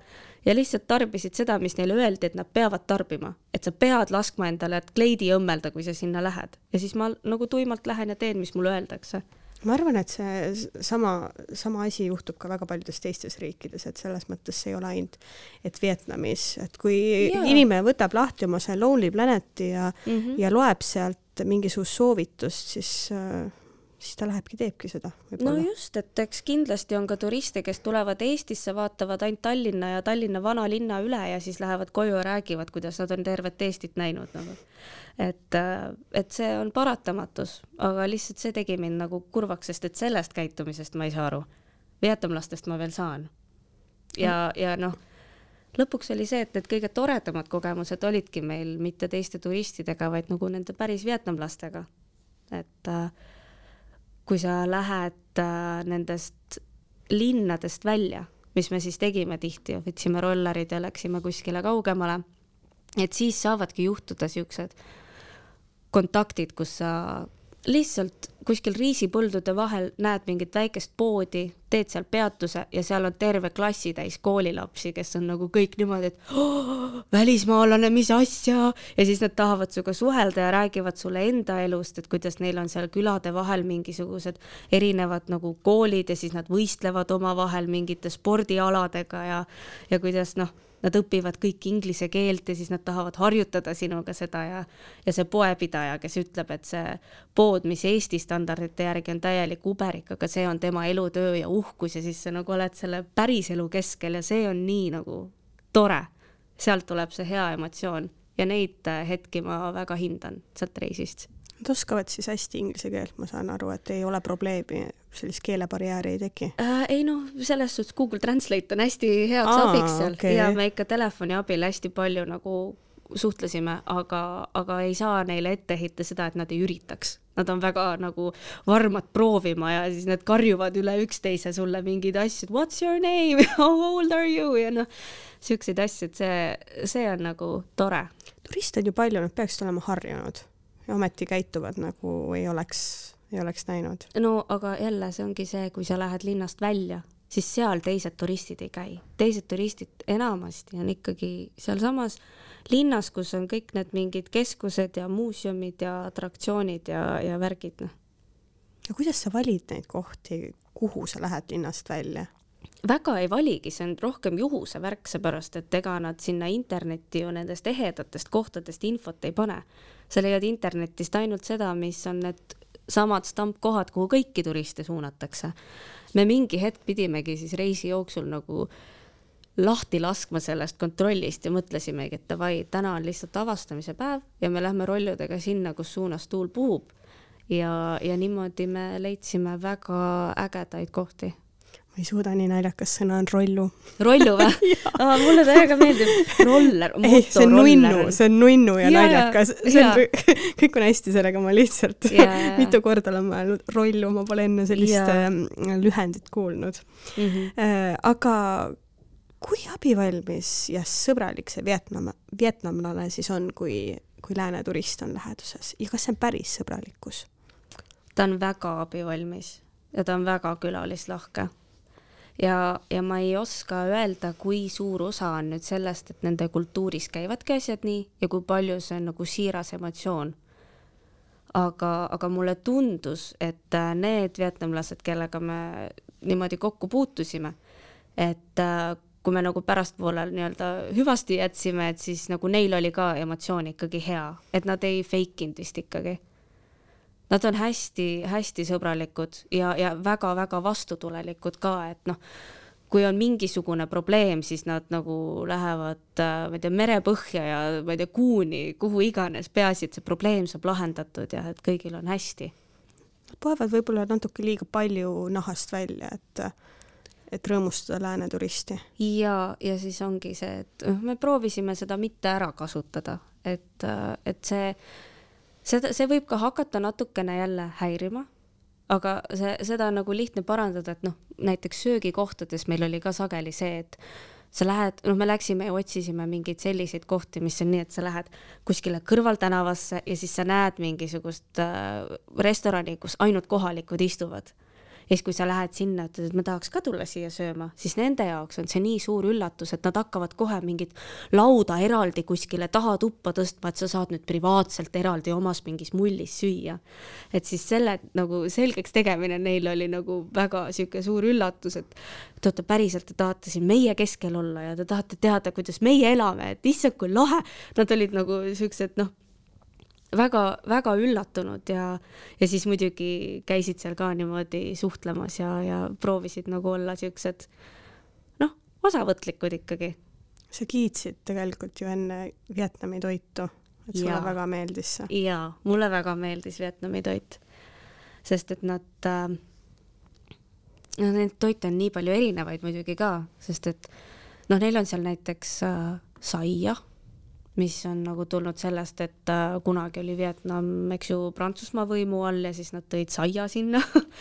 ja lihtsalt tarbisid seda, mis neile öeldi, et nad peavad tarbima. et sa pead laskma endale kleidi õmmelda, kui sa sinna lähed. ja siis ma nagu tuimalt lähen ja teen, mis mulle öeldakse
ma arvan, et see sama, sama asi juhtub ka väga paljudes teistes riikides, et selles mõttes see ei ole ainult, et Vietnamis, et kui ja. inimene võtab lahti oma see Lonely Planeti ja mm, -hmm. ja loeb sealt mingisugust soovitust, siis äh, siis ta lähebki, teebki seda.
no just, et eks kindlasti on ka turiste, kes tulevad Eestisse, vaatavad ainult Tallinna ja Tallinna vanalinna üle ja siis lähevad koju ja räägivad, kuidas nad on tervet Eestit näinud nagu. et, äh, et see on paratamatus, aga lihtsalt see tegi mind nagu kurvaks, sest et sellest käitumisest ma ei saa aru. vietnamlastest ma veel saan. ja, ja noh lõpuks oli see, et need kõige toredamad kogemused olidki meil mitte teiste turistidega, vaid nagu nende päris vietnamlastega. et äh, kui sa lähed äh, nendest linnadest välja, mis me siis tegime tihti, võtsime rollerid ja läksime kuskile kaugemale, et siis saavadki juhtuda siuksed kontaktid, kus sa lihtsalt kuskil riisipõldude vahel näed mingit väikest poodi, teed seal peatuse ja seal on terve klassitäis koolilapsi, kes on nagu kõik niimoodi, et oh, välismaalane, mis asja, ja siis nad tahavad sinuga suhelda ja räägivad sulle enda elust, et kuidas neil on seal külade vahel mingisugused erinevad nagu koolid ja siis nad võistlevad omavahel mingite spordialadega ja, ja kuidas noh nad õpivad kõik inglise keelt ja siis nad tahavad harjutada sinuga seda ja, ja see poepidaja, kes ütleb, et see pood, mis Eesti standardite järgi on täielik uberik, aga see on tema elutöö ja uhkus ja siis sa nagu oled selle päriselu keskel ja see on nii nagu tore. sealt tuleb see hea emotsioon ja neid hetki ma väga hindan sealt reisist
Nad oskavad siis hästi inglise keelt, ma saan aru, et ei ole probleemi, sellist keelebarjääri ei teki
äh,? ei noh, selles suhtes Google Translate on hästi heaks Aa, abiks seal okay. ja me ikka telefoni abil hästi palju nagu suhtlesime, aga, aga ei saa neile ette heita seda, et nad ei üritaks. Nad on väga nagu varmad proovima ja siis nad karjuvad üle üksteise sulle mingeid asju, what's your name, (laughs) how old are you ja noh, siukseid asju, et see, see on nagu tore.
turiste on ju palju, nad peaksid olema harjunud ja ometi käituvad nagu ei oleks, ei oleks näinud.
no aga jälle, see ongi see, kui sa lähed linnast välja, siis seal teised turistid ei käi. teised turistid enamasti on ikkagi sealsamas linnas, kus on kõik need mingid keskused ja muuseumid ja atraktsioonid ja, ja värgid, noh.
ja kuidas sa valid neid kohti, kuhu sa lähed linnast välja?
Väga ei valigi, see on rohkem juhuse värk, seepärast et ega nad sinna internetti ju nendest ehedatest kohtadest infot ei pane sa leiad internetist ainult seda, mis on need samad stampkohad, kuhu kõiki turiste suunatakse. me mingi hetk pidimegi siis reisi jooksul nagu lahti laskma sellest kontrollist ja mõtlesimegi, et davai, täna on lihtsalt avastamise päev ja me lähme rolludega sinna, kus suunas tuul puhub. ja, ja niimoodi me leidsime väga ägedaid kohti
ma ei suuda, nii naljakas sõna on rollu.
rollu või (laughs) ah, mulle täiega meeldib roller.
ei, see on nunnu, see on nunnu ja, ja naljakas, see on, (laughs) kõik on hästi sellega, ma lihtsalt ja, ja. mitu korda olen mõelnud rollu, ma pole enne sellist ja. Ähm, lühendit kuulnud mm. -hmm. aga kui abivalmis ja sõbralik see Vietnam, vietnamlane siis on, kui, kui lääne turist on läheduses ja kas see on päris sõbralikkus?
ta on väga abivalmis ja ta on väga külalislahke ja, ja ma ei oska öelda, kui suur osa on nüüd sellest, et nende kultuuris käivadki asjad nii ja kui palju see on nagu siiras emotsioon. aga, aga mulle tundus, et äh, need vietnamlased, kellega me niimoodi kokku puutusime, et äh, kui me nagu pärastpoole nii-öelda hüvasti jätsime, et siis nagu neil oli ka emotsioon ikkagi hea, et nad ei fake inud vist ikkagi Nad on hästi-hästi sõbralikud ja, ja väga-väga vastutulelikud ka, et noh, kui on mingisugune probleem, siis nad nagu lähevad, äh, ma ei tea, merepõhja ja ma ei tea, kuuni, kuhu iganes, peaasi, et see probleem saab lahendatud ja et kõigil on hästi.
Nad poevad võib-olla natuke liiga palju nahast välja, et et rõõmustada lääne turisti.
ja, ja siis ongi see, et noh, me proovisime seda mitte ära kasutada, et, et see seda, see võib ka hakata natukene jälle häirima, aga see, seda on nagu lihtne parandada, et noh, näiteks söögikohtades meil oli ka sageli see, et sa lähed, noh, me läksime ja otsisime mingeid selliseid kohti, mis on nii, et sa lähed kuskile kõrvaltänavasse ja siis sa näed mingisugust äh, restorani, kus ainult kohalikud istuvad ja siis, kui sa lähed sinna, ütled, et ma tahaks ka tulla siia sööma, siis nende jaoks on see nii suur üllatus, et nad hakkavad kohe mingit lauda eraldi kuskile taha tuppa tõstma, et sa saad nüüd privaatselt eraldi omas mingis mullis süüa. et siis selle nagu selgeks tegemine neil oli nagu väga sihuke suur üllatus, et te olete päriselt, te tahate siin meie keskel olla ja te tahate teada, kuidas meie elame, et issand, kui lahe. Nad olid nagu siuksed noh väga-väga üllatunud ja, ja siis muidugi käisid seal ka niimoodi suhtlemas ja, ja proovisid nagu olla siuksed noh, osavõtlikud ikkagi.
sa kiitsid tegelikult ju enne Vietnami toitu, et sulle ja. väga meeldis see?
jaa, mulle väga meeldis Vietnami toit, sest et nad äh, no neid toite on nii palju erinevaid muidugi ka, sest et noh, neil on seal näiteks äh, saia mis on nagu tulnud sellest, et äh, kunagi oli Vietnam, eks ju, Prantsusmaa võimu all ja siis nad tõid saia sinna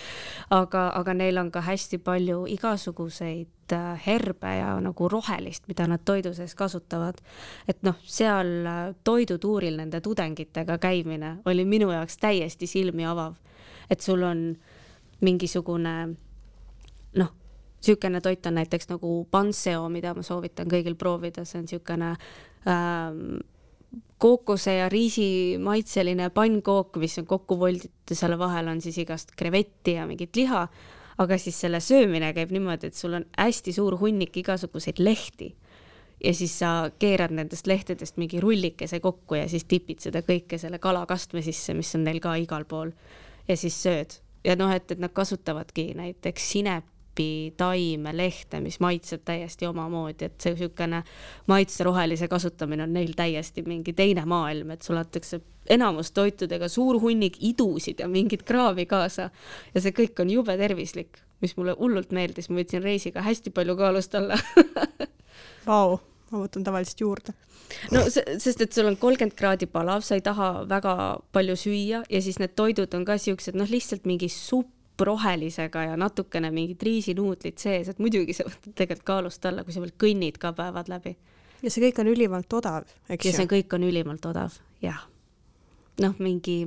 (laughs) aga, aga neil on ka hästi palju igasuguseid äh, herbe ja nagu rohelist, mida nad toidu sees kasutavad. et noh, seal äh, toidutuuril nende tudengitega käimine oli minu jaoks täiesti silmi avav. et sul on mingisugune noh, niisugune toit on näiteks nagu panseo, mida ma soovitan kõigil proovida, see on niisugune kookose ja riisi maitseline pannkook, mis on kokku volditud selle vahel on siis igast krevetti ja mingit liha. aga siis selle söömine käib niimoodi, et sul on hästi suur hunnik igasuguseid lehti ja siis sa keerad nendest lehtedest mingi rullikese kokku ja siis tipid seda kõike selle kalakastme sisse, mis on neil ka igal pool ja siis sööd. ja noh, et, et nad kasutavadki näiteks sinepi, taime, lehte, mis maitseb täiesti omamoodi, et see niisugune maitse rohelise kasutamine on neil täiesti mingi teine maailm, et sulle antakse enamus toitudega suur hunnik idusid ja mingit kraavi kaasa ja see kõik on jube tervislik, mis mulle hullult meeldis, ma võtsin reisiga hästi palju kaalust alla (laughs)
Vau, ma võtan tavaliselt juurde.
no sest, et sul on kolmkümmend kraadi palav, sa ei taha väga palju süüa ja siis need toidud on ka siuksed, noh, lihtsalt mingi supp rohelisega ja natukene mingid riisinuudlid sees, et muidugi sa võtad tegelikult kaalust alla, kui sa veel kõnnid ka päevad läbi.
ja see kõik on ülimalt odav, eks
ju? ja see kõik on ülimalt odav, jah. noh, mingi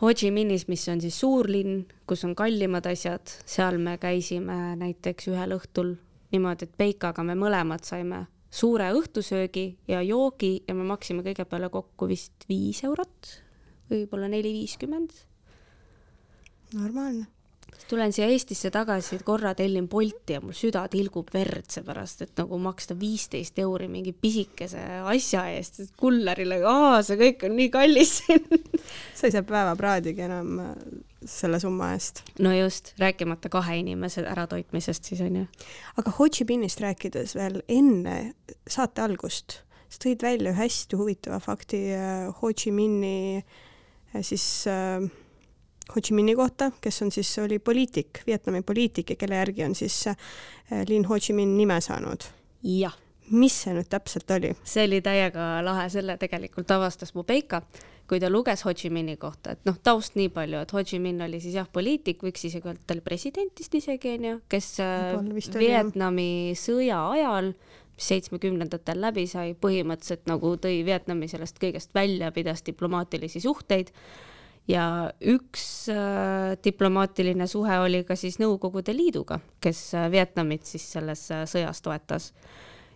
Ho Chi Minhis, mis on siis suurlinn, kus on kallimad asjad, seal me käisime näiteks ühel õhtul niimoodi, et Peikaga me mõlemad saime suure õhtusöögi ja joogi ja me maksime kõige peale kokku vist viis eurot, võib-olla neli viiskümmend.
Normaalne
tulen siia Eestisse tagasi, korra tellin Bolti ja mul süda tilgub verd, seepärast et nagu maksta viisteist euri mingi pisikese asja eest, kullerile, aa, see kõik on nii kallis (laughs)
sa ei saa päevapraadigi enam selle summa eest.
no just, rääkimata kahe inimese äratoitmisest siis on ju.
aga Ho Chi Minhist rääkides veel enne saate algust, sa tõid välja ühe hästi huvitava fakti äh, Ho Chi Minhi äh, siis äh, Ho Chi Minhi kohta, kes on siis, oli poliitik, Vietnami poliitik ja kelle järgi on siis äh, linn Ho Chi Minh nime saanud.
jah.
mis see nüüd täpselt oli?
see oli täiega lahe, selle tegelikult avastas mu Peika kui ta luges Ho Chi Minhi kohta, et noh, taust nii palju, et Ho Chi Minh oli siis jah, poliitik, võiks isegi öelda, ta oli president vist isegi onju, kes äh, Vietnami sõja ajal seitsmekümnendatel läbi sai, põhimõtteliselt nagu tõi Vietnami sellest kõigest välja, pidas diplomaatilisi suhteid ja üks äh, diplomaatiline suhe oli ka siis Nõukogude Liiduga, kes äh, Vietnamit siis selles äh, sõjas toetas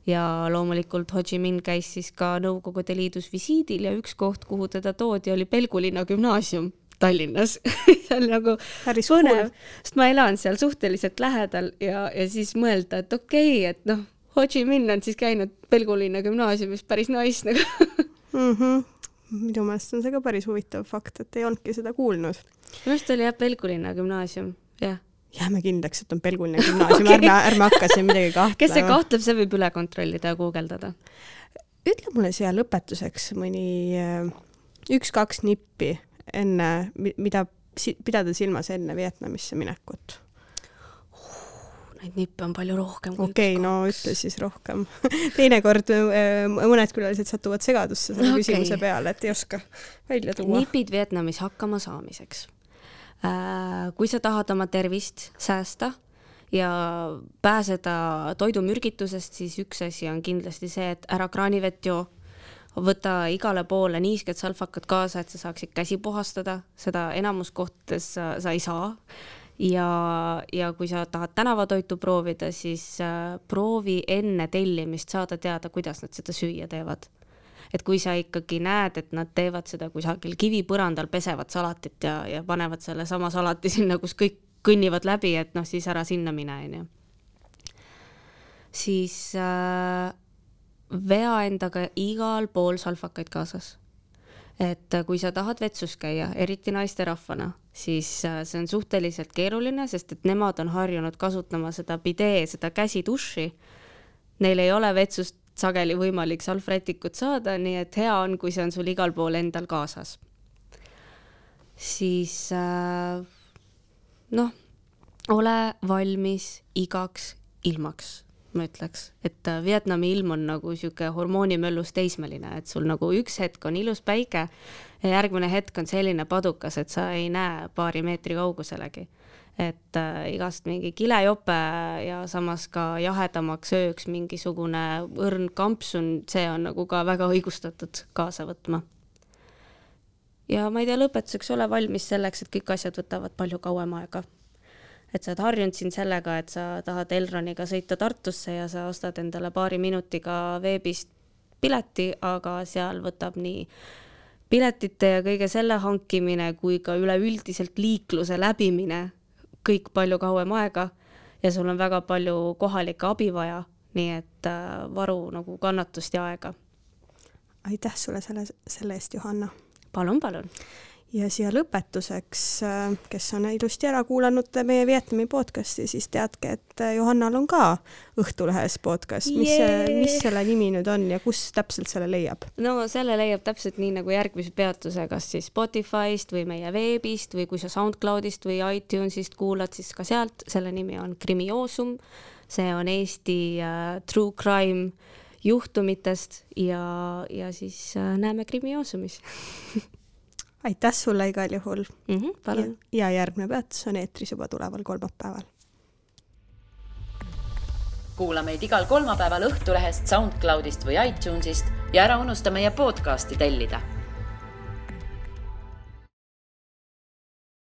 ja loomulikult Ho Chi Minh käis siis ka Nõukogude Liidus visiidil ja üks koht, kuhu teda toodi, oli Pelgulinna gümnaasium Tallinnas (laughs) see on nagu
Päris põnev
sest ma elan seal suhteliselt lähedal ja, ja siis mõelda, et okei okay,, et noh, Ho Chi Minh on siis käinud Pelgulinna gümnaasiumis, päris nice nagu (laughs)
mm. -hmm. Minu meelest on see ka päris huvitav fakt, et ei olnudki seda kuulnud.
minu arust oli jah Pelgulinna gümnaasium, jah
jääme kindlaks, et on Pelguline (laughs) gümnaasium okay., ärme, ärme hakka siin midagi (laughs) kahtlema.
kes see kahtleb, see võib üle kontrollida ja guugeldada.
ütle mulle siia lõpetuseks mõni äh, üks-kaks nippi enne, mida pidada silmas enne Vietnamisse minekut
neid nippe on palju rohkem
kui okei okay,, no ütle siis rohkem (laughs) teinekord äh, mõned külalised satuvad segadusse selle okay. küsimuse peale, et ei oska välja tuua.
nipid Vietnamis hakkama saamiseks Äh, kui sa tahad oma tervist säästa ja pääseda toidumürgitusest, siis üks asi on kindlasti see, et ära kraanivett joo, võta igale poole niisked salvakad kaasa, et sa saaksid käsi puhastada, seda enamus kohtades sa, sa ei saa. Ja, ja kui sa tahad tänavatoitu proovida, siis äh, proovi enne tellimist saada teada, kuidas nad seda süüa teevad et kui sa ikkagi näed, et nad teevad seda kusagil kivipõrandal, pesevad salatit ja, ja panevad sellesama salati (laughs) sinna, kus kõik kõnnivad läbi, et noh, siis ära sinna mine, onju. siis äh, vea endaga igal pool salvakaid kaasas et kui sa tahad vetsus käia, eriti naisterahvana, siis äh, see on suhteliselt keeruline, sest et nemad on harjunud kasutama seda bidee, seda käsiduši. Neil ei ole vetsust sageli võimalik salvrätikut saada, nii et hea on, kui see on sul igal pool endal kaasas. siis äh, noh, ole valmis igaks ilmaks, ma ütleks, et äh, Vietnami ilm on nagu sihuke hormoonimöllus teismeline, et sul nagu üks hetk on ilus päike ja järgmine hetk on selline padukas, et sa ei näe paari meetri kauguselegi et äh, igast mingi kilejope ja samas ka jahedamaks ööks mingisugune õrn kampsun, see on nagu ka väga õigustatud kaasa võtma. ja ma ei tea, lõpetuseks ole valmis selleks, et kõik asjad võtavad palju kauem aega. et sa oled harjunud siin sellega, et sa tahad Elroniga sõita Tartusse ja sa ostad endale paari minutiga veebist pileti, aga seal võtab nii piletite ja kõige selle hankimine kui ka üleüldiselt liikluse läbimine kõik palju kauem aega ja sul on väga palju kohalikke abi vaja nii et äh, varu nagu kannatust ja aega.
aitäh sulle selle, selle eest, Johanna!
palun, palun!
Ja siia lõpetuseks, äh, kes on ilusti ära kuulanud meie Vietnami podcasti, siis teadke, et äh, Johannal on ka Õhtulehes podcast, mis yeah., mis selle nimi nüüd on ja kus täpselt selle leiab?
no selle leiab täpselt nii nagu järgmise peatuse, kas siis Spotify'st või meie veebist või kui sa SoundCloudist või iTunesist kuulad, siis ka sealt, selle nimi on Krimioosum. see on Eesti uh, true crime juhtumitest ja, ja siis uh, näeme Krimioosumis (laughs)
aitäh sulle igal juhul
mm. -hmm, palun.
ja järgmine peatus on eetris juba tuleval kolmapäeval.
kuula meid igal kolmapäeval Õhtulehest, SoundCloudist või iTunesist ja ära unusta meie podcasti tellida